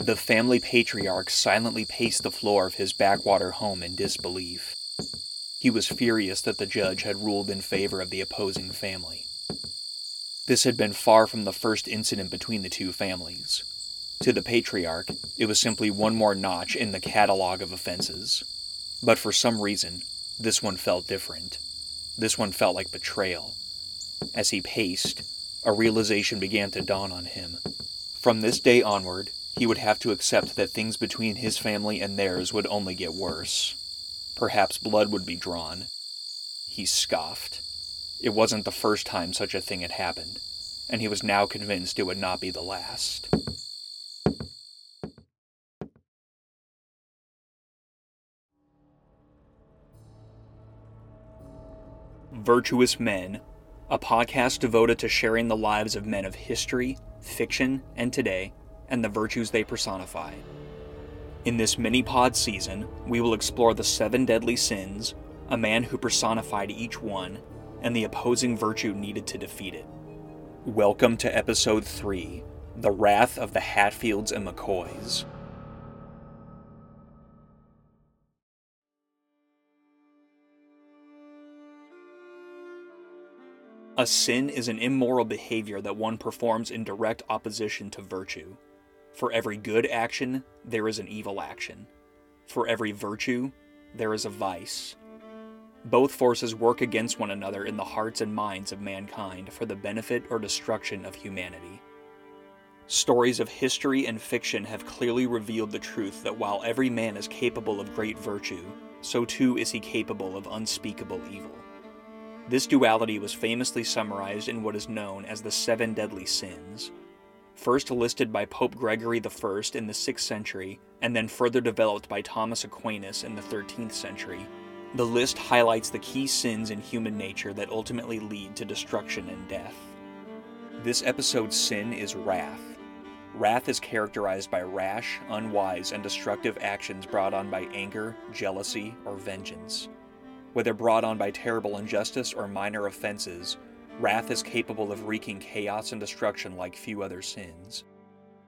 The family patriarch silently paced the floor of his backwater home in disbelief. He was furious that the judge had ruled in favor of the opposing family. This had been far from the first incident between the two families. To the patriarch, it was simply one more notch in the catalog of offenses. But for some reason, this one felt different. This one felt like betrayal. As he paced, a realization began to dawn on him. From this day onward, he would have to accept that things between his family and theirs would only get worse. Perhaps blood would be drawn. He scoffed. It wasn't the first time such a thing had happened, and he was now convinced it would not be the last. Virtuous Men, a podcast devoted to sharing the lives of men of history, fiction, and today, and the virtues they personify. In this mini pod season, we will explore the seven deadly sins, a man who personified each one, and the opposing virtue needed to defeat it. Welcome to episode 3 The Wrath of the Hatfields and McCoys. A sin is an immoral behavior that one performs in direct opposition to virtue. For every good action, there is an evil action. For every virtue, there is a vice. Both forces work against one another in the hearts and minds of mankind for the benefit or destruction of humanity. Stories of history and fiction have clearly revealed the truth that while every man is capable of great virtue, so too is he capable of unspeakable evil. This duality was famously summarized in what is known as the Seven Deadly Sins, first listed by Pope Gregory I in the 6th century, and then further developed by Thomas Aquinas in the 13th century. The list highlights the key sins in human nature that ultimately lead to destruction and death. This episode's sin is wrath. Wrath is characterized by rash, unwise, and destructive actions brought on by anger, jealousy, or vengeance. Whether brought on by terrible injustice or minor offenses, Wrath is capable of wreaking chaos and destruction like few other sins.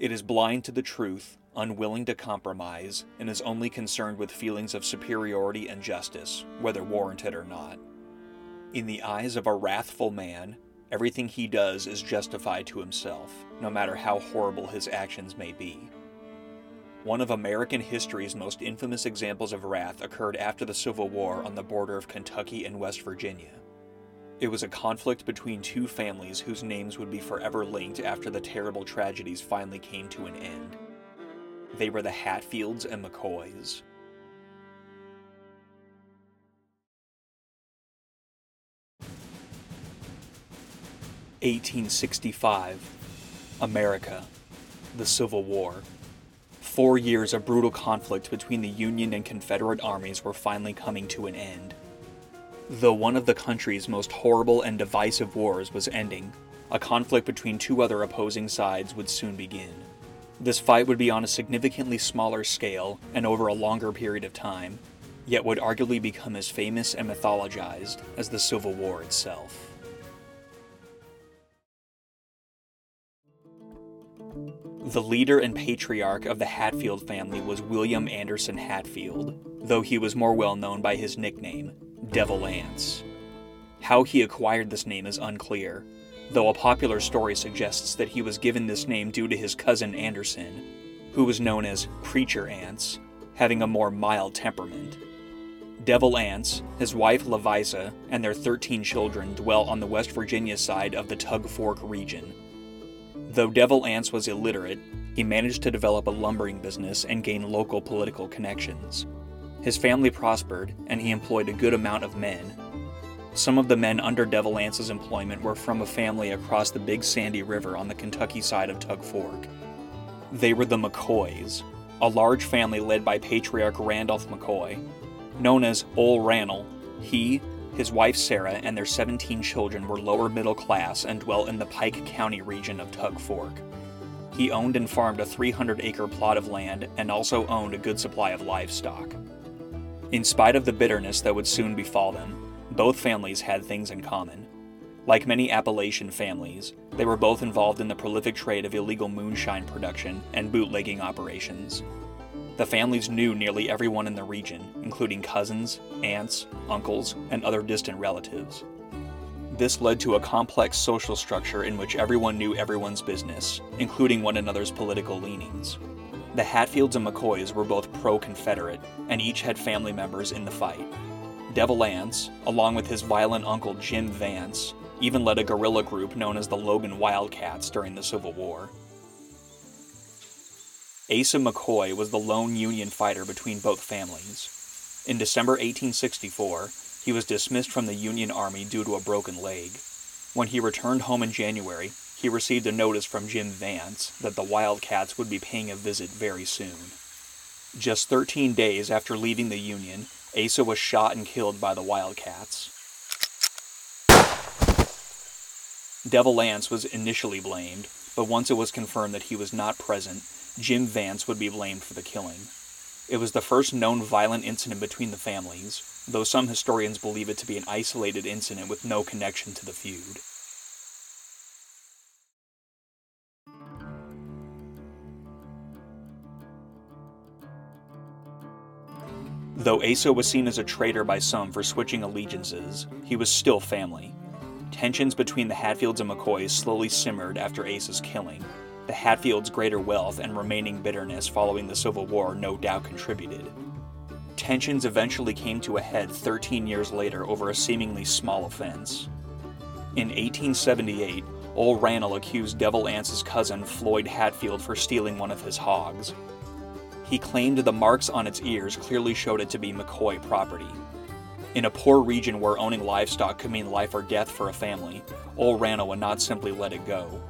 It is blind to the truth, unwilling to compromise, and is only concerned with feelings of superiority and justice, whether warranted or not. In the eyes of a wrathful man, everything he does is justified to himself, no matter how horrible his actions may be. One of American history's most infamous examples of wrath occurred after the Civil War on the border of Kentucky and West Virginia. It was a conflict between two families whose names would be forever linked after the terrible tragedies finally came to an end. They were the Hatfields and McCoys. Eighteen sixty five America. The Civil War. Four years of brutal conflict between the Union and Confederate armies were finally coming to an end. Though one of the country's most horrible and divisive wars was ending, a conflict between two other opposing sides would soon begin. This fight would be on a significantly smaller scale and over a longer period of time, yet would arguably become as famous and mythologized as the Civil War itself. The leader and patriarch of the Hatfield family was William Anderson Hatfield, though he was more well known by his nickname, Devil Anse. How he acquired this name is unclear, though a popular story suggests that he was given this name due to his cousin Anderson, who was known as Preacher Anse, having a more mild temperament. Devil Anse, his wife Levisa, and their 13 children dwell on the West Virginia side of the Tug Fork region. Though Devil Anse was illiterate, he managed to develop a lumbering business and gain local political connections. His family prospered, and he employed a good amount of men. Some of the men under Devil Anse's employment were from a family across the Big Sandy River on the Kentucky side of Tug Fork. They were the McCoys, a large family led by patriarch Randolph McCoy. Known as Ol Rannell, he, his wife Sarah, and their 17 children were lower middle class and dwelt in the Pike County region of Tug Fork. He owned and farmed a 300 acre plot of land and also owned a good supply of livestock. In spite of the bitterness that would soon befall them, both families had things in common. Like many Appalachian families, they were both involved in the prolific trade of illegal moonshine production and bootlegging operations. The families knew nearly everyone in the region, including cousins, aunts, uncles, and other distant relatives. This led to a complex social structure in which everyone knew everyone's business, including one another's political leanings. The Hatfields and McCoys were both pro Confederate, and each had family members in the fight. Devil Anse, along with his violent uncle Jim Vance, even led a guerrilla group known as the Logan Wildcats during the Civil War. Asa McCoy was the lone Union fighter between both families. In December 1864, he was dismissed from the Union Army due to a broken leg. When he returned home in January, he received a notice from Jim Vance that the Wildcats would be paying a visit very soon. Just 13 days after leaving the Union, Asa was shot and killed by the Wildcats. Devil Anse was initially blamed, but once it was confirmed that he was not present, Jim Vance would be blamed for the killing. It was the first known violent incident between the families, though some historians believe it to be an isolated incident with no connection to the feud. Though Asa was seen as a traitor by some for switching allegiances, he was still family. Tensions between the Hatfields and McCoys slowly simmered after Asa's killing, the Hatfields' greater wealth and remaining bitterness following the Civil War no doubt contributed. Tensions eventually came to a head 13 years later over a seemingly small offense. In 1878, Ole Rannall accused Devil Anse's cousin Floyd Hatfield for stealing one of his hogs. He claimed the marks on its ears clearly showed it to be McCoy property. In a poor region where owning livestock could mean life or death for a family, Ole Rano would not simply let it go.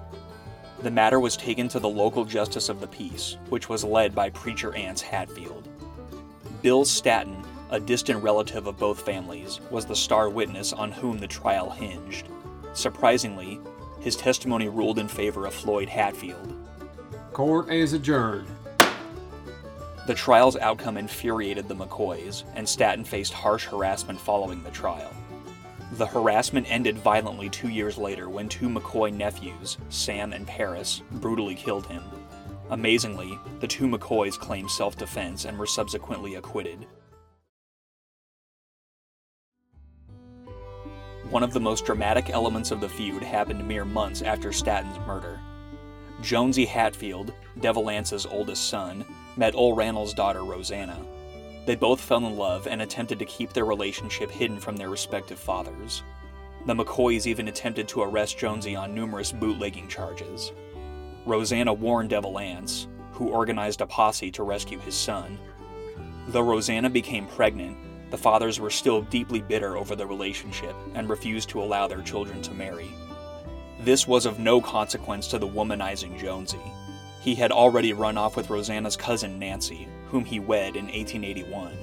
The matter was taken to the local justice of the peace, which was led by preacher Anse Hatfield. Bill Staton, a distant relative of both families, was the star witness on whom the trial hinged. Surprisingly, his testimony ruled in favor of Floyd Hatfield. Court is adjourned. The trial's outcome infuriated the McCoys, and Staton faced harsh harassment following the trial. The harassment ended violently two years later when two McCoy nephews, Sam and Paris, brutally killed him. Amazingly, the two McCoys claimed self defense and were subsequently acquitted. One of the most dramatic elements of the feud happened mere months after Staton's murder. Johnse Hatfield, Devil Anse's oldest son, met Ole Rannall's daughter Rosanna. They both fell in love and attempted to keep their relationship hidden from their respective fathers. The McCoys even attempted to arrest Johnse on numerous bootlegging charges. Rosanna warned Devil Anse, who organized a posse to rescue his son. Though Rosanna became pregnant, the fathers were still deeply bitter over the relationship and refused to allow their children to marry. This was of no consequence to the womanizing Johnse. He had already run off with Rosanna's cousin Nancy, whom he wed in 1881.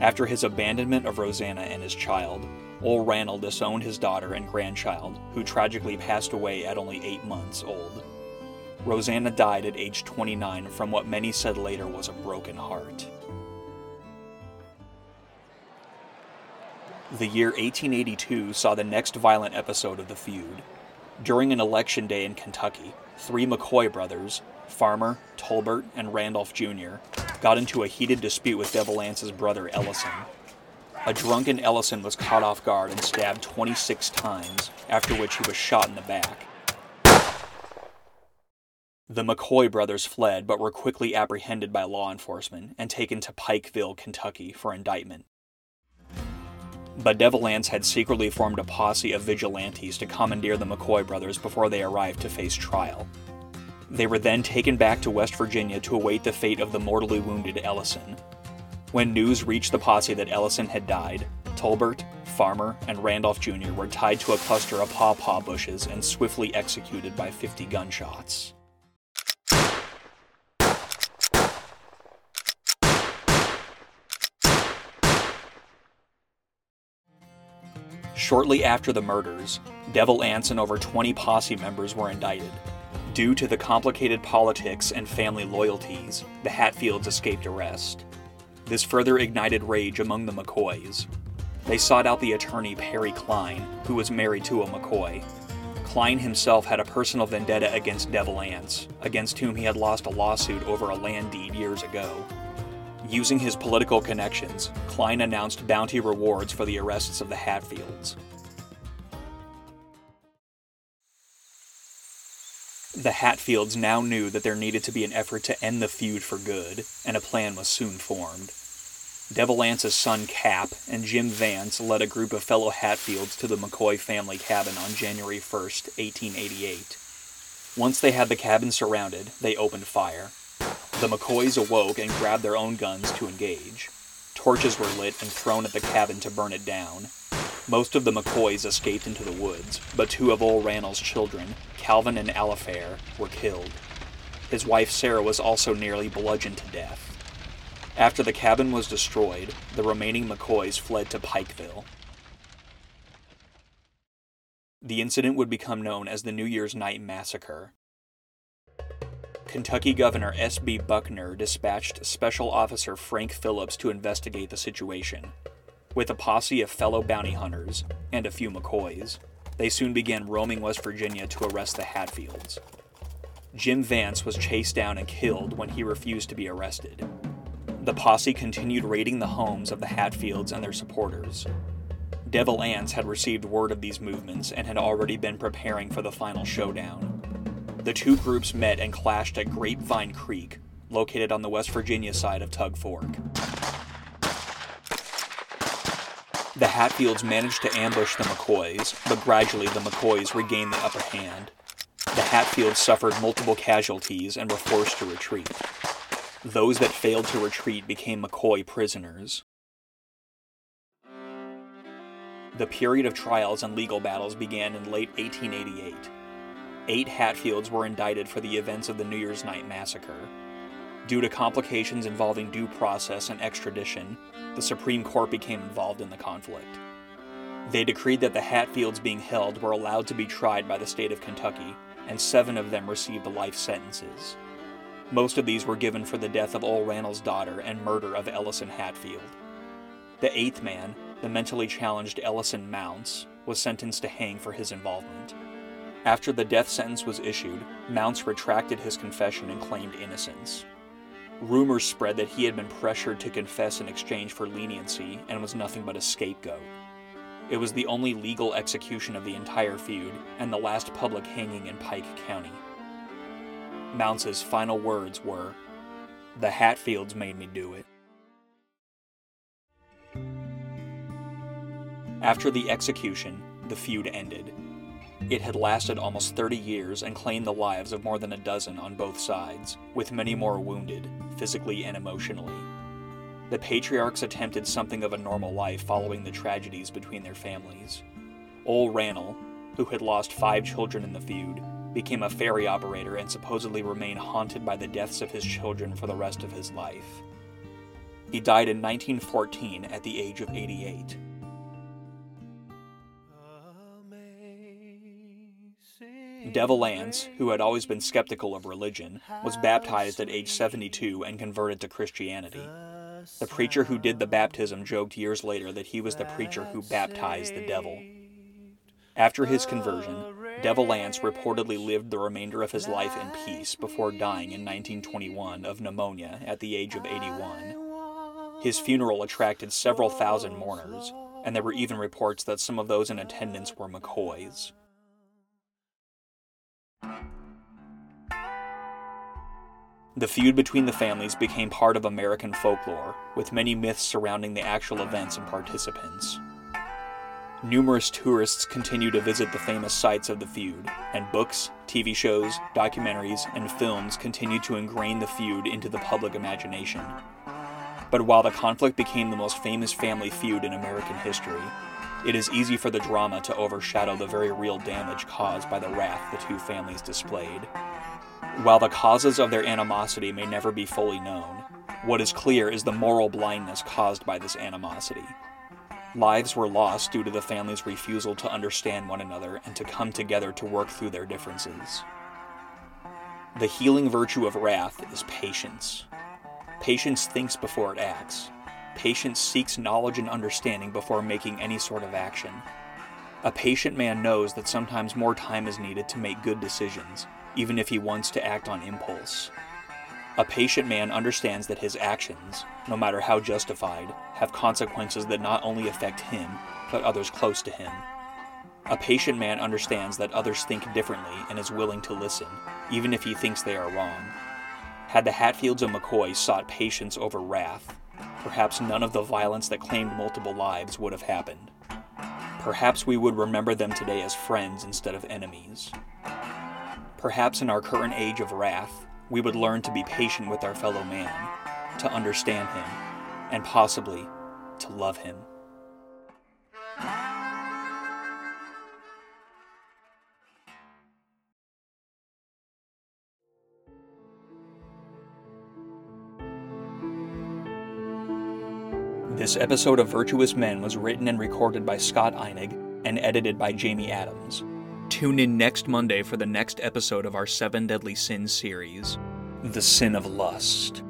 After his abandonment of Rosanna and his child, Ole Ranald disowned his daughter and grandchild, who tragically passed away at only eight months old. Rosanna died at age 29 from what many said later was a broken heart. The year 1882 saw the next violent episode of the feud. During an election day in Kentucky, three McCoy brothers, Farmer, Tolbert, and Randolph Jr., got into a heated dispute with Devil Anse's brother Ellison. A drunken Ellison was caught off guard and stabbed 26 times, after which he was shot in the back. The McCoy brothers fled but were quickly apprehended by law enforcement and taken to Pikeville, Kentucky for indictment. But Devil Anse had secretly formed a posse of vigilantes to commandeer the McCoy brothers before they arrived to face trial. They were then taken back to West Virginia to await the fate of the mortally wounded Ellison. When news reached the posse that Ellison had died, Tolbert, Farmer, and Randolph Jr. were tied to a cluster of pawpaw bushes and swiftly executed by 50 gunshots. Shortly after the murders, Devil Anse and over 20 posse members were indicted. Due to the complicated politics and family loyalties, the Hatfields escaped arrest. This further ignited rage among the McCoys. They sought out the attorney Perry Cline, who was married to a McCoy. Cline himself had a personal vendetta against Devil Anse, against whom he had lost a lawsuit over a land deed years ago. Using his political connections, Cline announced bounty rewards for the arrests of the Hatfields. The Hatfields now knew that there needed to be an effort to end the feud for good, and a plan was soon formed. Devil Anse's son Cap and Jim Vance led a group of fellow Hatfields to the McCoy family cabin on January 1, 1888. Once they had the cabin surrounded, they opened fire. The McCoys awoke and grabbed their own guns to engage. Torches were lit and thrown at the cabin to burn it down. Most of the McCoys escaped into the woods, but two of old Rannell's children, Calvin and Alifair, were killed. His wife Sarah was also nearly bludgeoned to death. After the cabin was destroyed, the remaining McCoys fled to Pikeville. The incident would become known as the New Year's Night Massacre. Kentucky Governor S.B. Buckner dispatched Special Officer Frank Phillips to investigate the situation. With a posse of fellow bounty hunters and a few McCoys, they soon began roaming West Virginia to arrest the Hatfields. Jim Vance was chased down and killed when he refused to be arrested. The posse continued raiding the homes of the Hatfields and their supporters. Devil Anse had received word of these movements and had already been preparing for the final showdown. The two groups met and clashed at Grapevine Creek, located on the West Virginia side of Tug Fork. The Hatfields managed to ambush the McCoys, but gradually the McCoys regained the upper hand. The Hatfields suffered multiple casualties and were forced to retreat. Those that failed to retreat became McCoy prisoners. The period of trials and legal battles began in late 1888. Eight Hatfields were indicted for the events of the New Year's Night Massacre. Due to complications involving due process and extradition, the Supreme Court became involved in the conflict. They decreed that the Hatfields being held were allowed to be tried by the state of Kentucky, and seven of them received life sentences. Most of these were given for the death of Ole Rannell's daughter and murder of Ellison Hatfield. The eighth man, the mentally challenged Ellison Mounts, was sentenced to hang for his involvement. After the death sentence was issued, Mounts retracted his confession and claimed innocence. Rumors spread that he had been pressured to confess in exchange for leniency and was nothing but a scapegoat. It was the only legal execution of the entire feud and the last public hanging in Pike County. Mounts's final words were, The Hatfields made me do it. After the execution, the feud ended. It had lasted almost 30 years and claimed the lives of more than a dozen on both sides, with many more wounded, physically and emotionally. The patriarchs attempted something of a normal life following the tragedies between their families. Ole Rannell, who had lost five children in the feud, became a ferry operator and supposedly remained haunted by the deaths of his children for the rest of his life. He died in 1914 at the age of 88. Devil Anse, who had always been skeptical of religion, was baptized at age 72 and converted to Christianity. The preacher who did the baptism joked years later that he was the preacher who baptized the devil. After his conversion, Devil Anse reportedly lived the remainder of his life in peace before dying in 1921 of pneumonia at the age of 81. His funeral attracted several thousand mourners, and there were even reports that some of those in attendance were McCoys. The feud between the families became part of American folklore, with many myths surrounding the actual events and participants. Numerous tourists continue to visit the famous sites of the feud, and books, TV shows, documentaries, and films continue to ingrain the feud into the public imagination. But while the conflict became the most famous family feud in American history, it is easy for the drama to overshadow the very real damage caused by the wrath the two families displayed. While the causes of their animosity may never be fully known, what is clear is the moral blindness caused by this animosity. Lives were lost due to the family's refusal to understand one another and to come together to work through their differences. The healing virtue of wrath is patience. Patience thinks before it acts. Patience seeks knowledge and understanding before making any sort of action. A patient man knows that sometimes more time is needed to make good decisions, even if he wants to act on impulse. A patient man understands that his actions, no matter how justified, have consequences that not only affect him, but others close to him. A patient man understands that others think differently and is willing to listen, even if he thinks they are wrong. Had the Hatfields and McCoys sought patience over wrath, perhaps none of the violence that claimed multiple lives would have happened. Perhaps we would remember them today as friends instead of enemies. Perhaps in our current age of wrath, we would learn to be patient with our fellow man, to understand him, and possibly to love him. This episode of Virtuous Men was written and recorded by Scott Einig and edited by Jamie Adams. Tune in next Monday for the next episode of our Seven Deadly Sins series The Sin of Lust.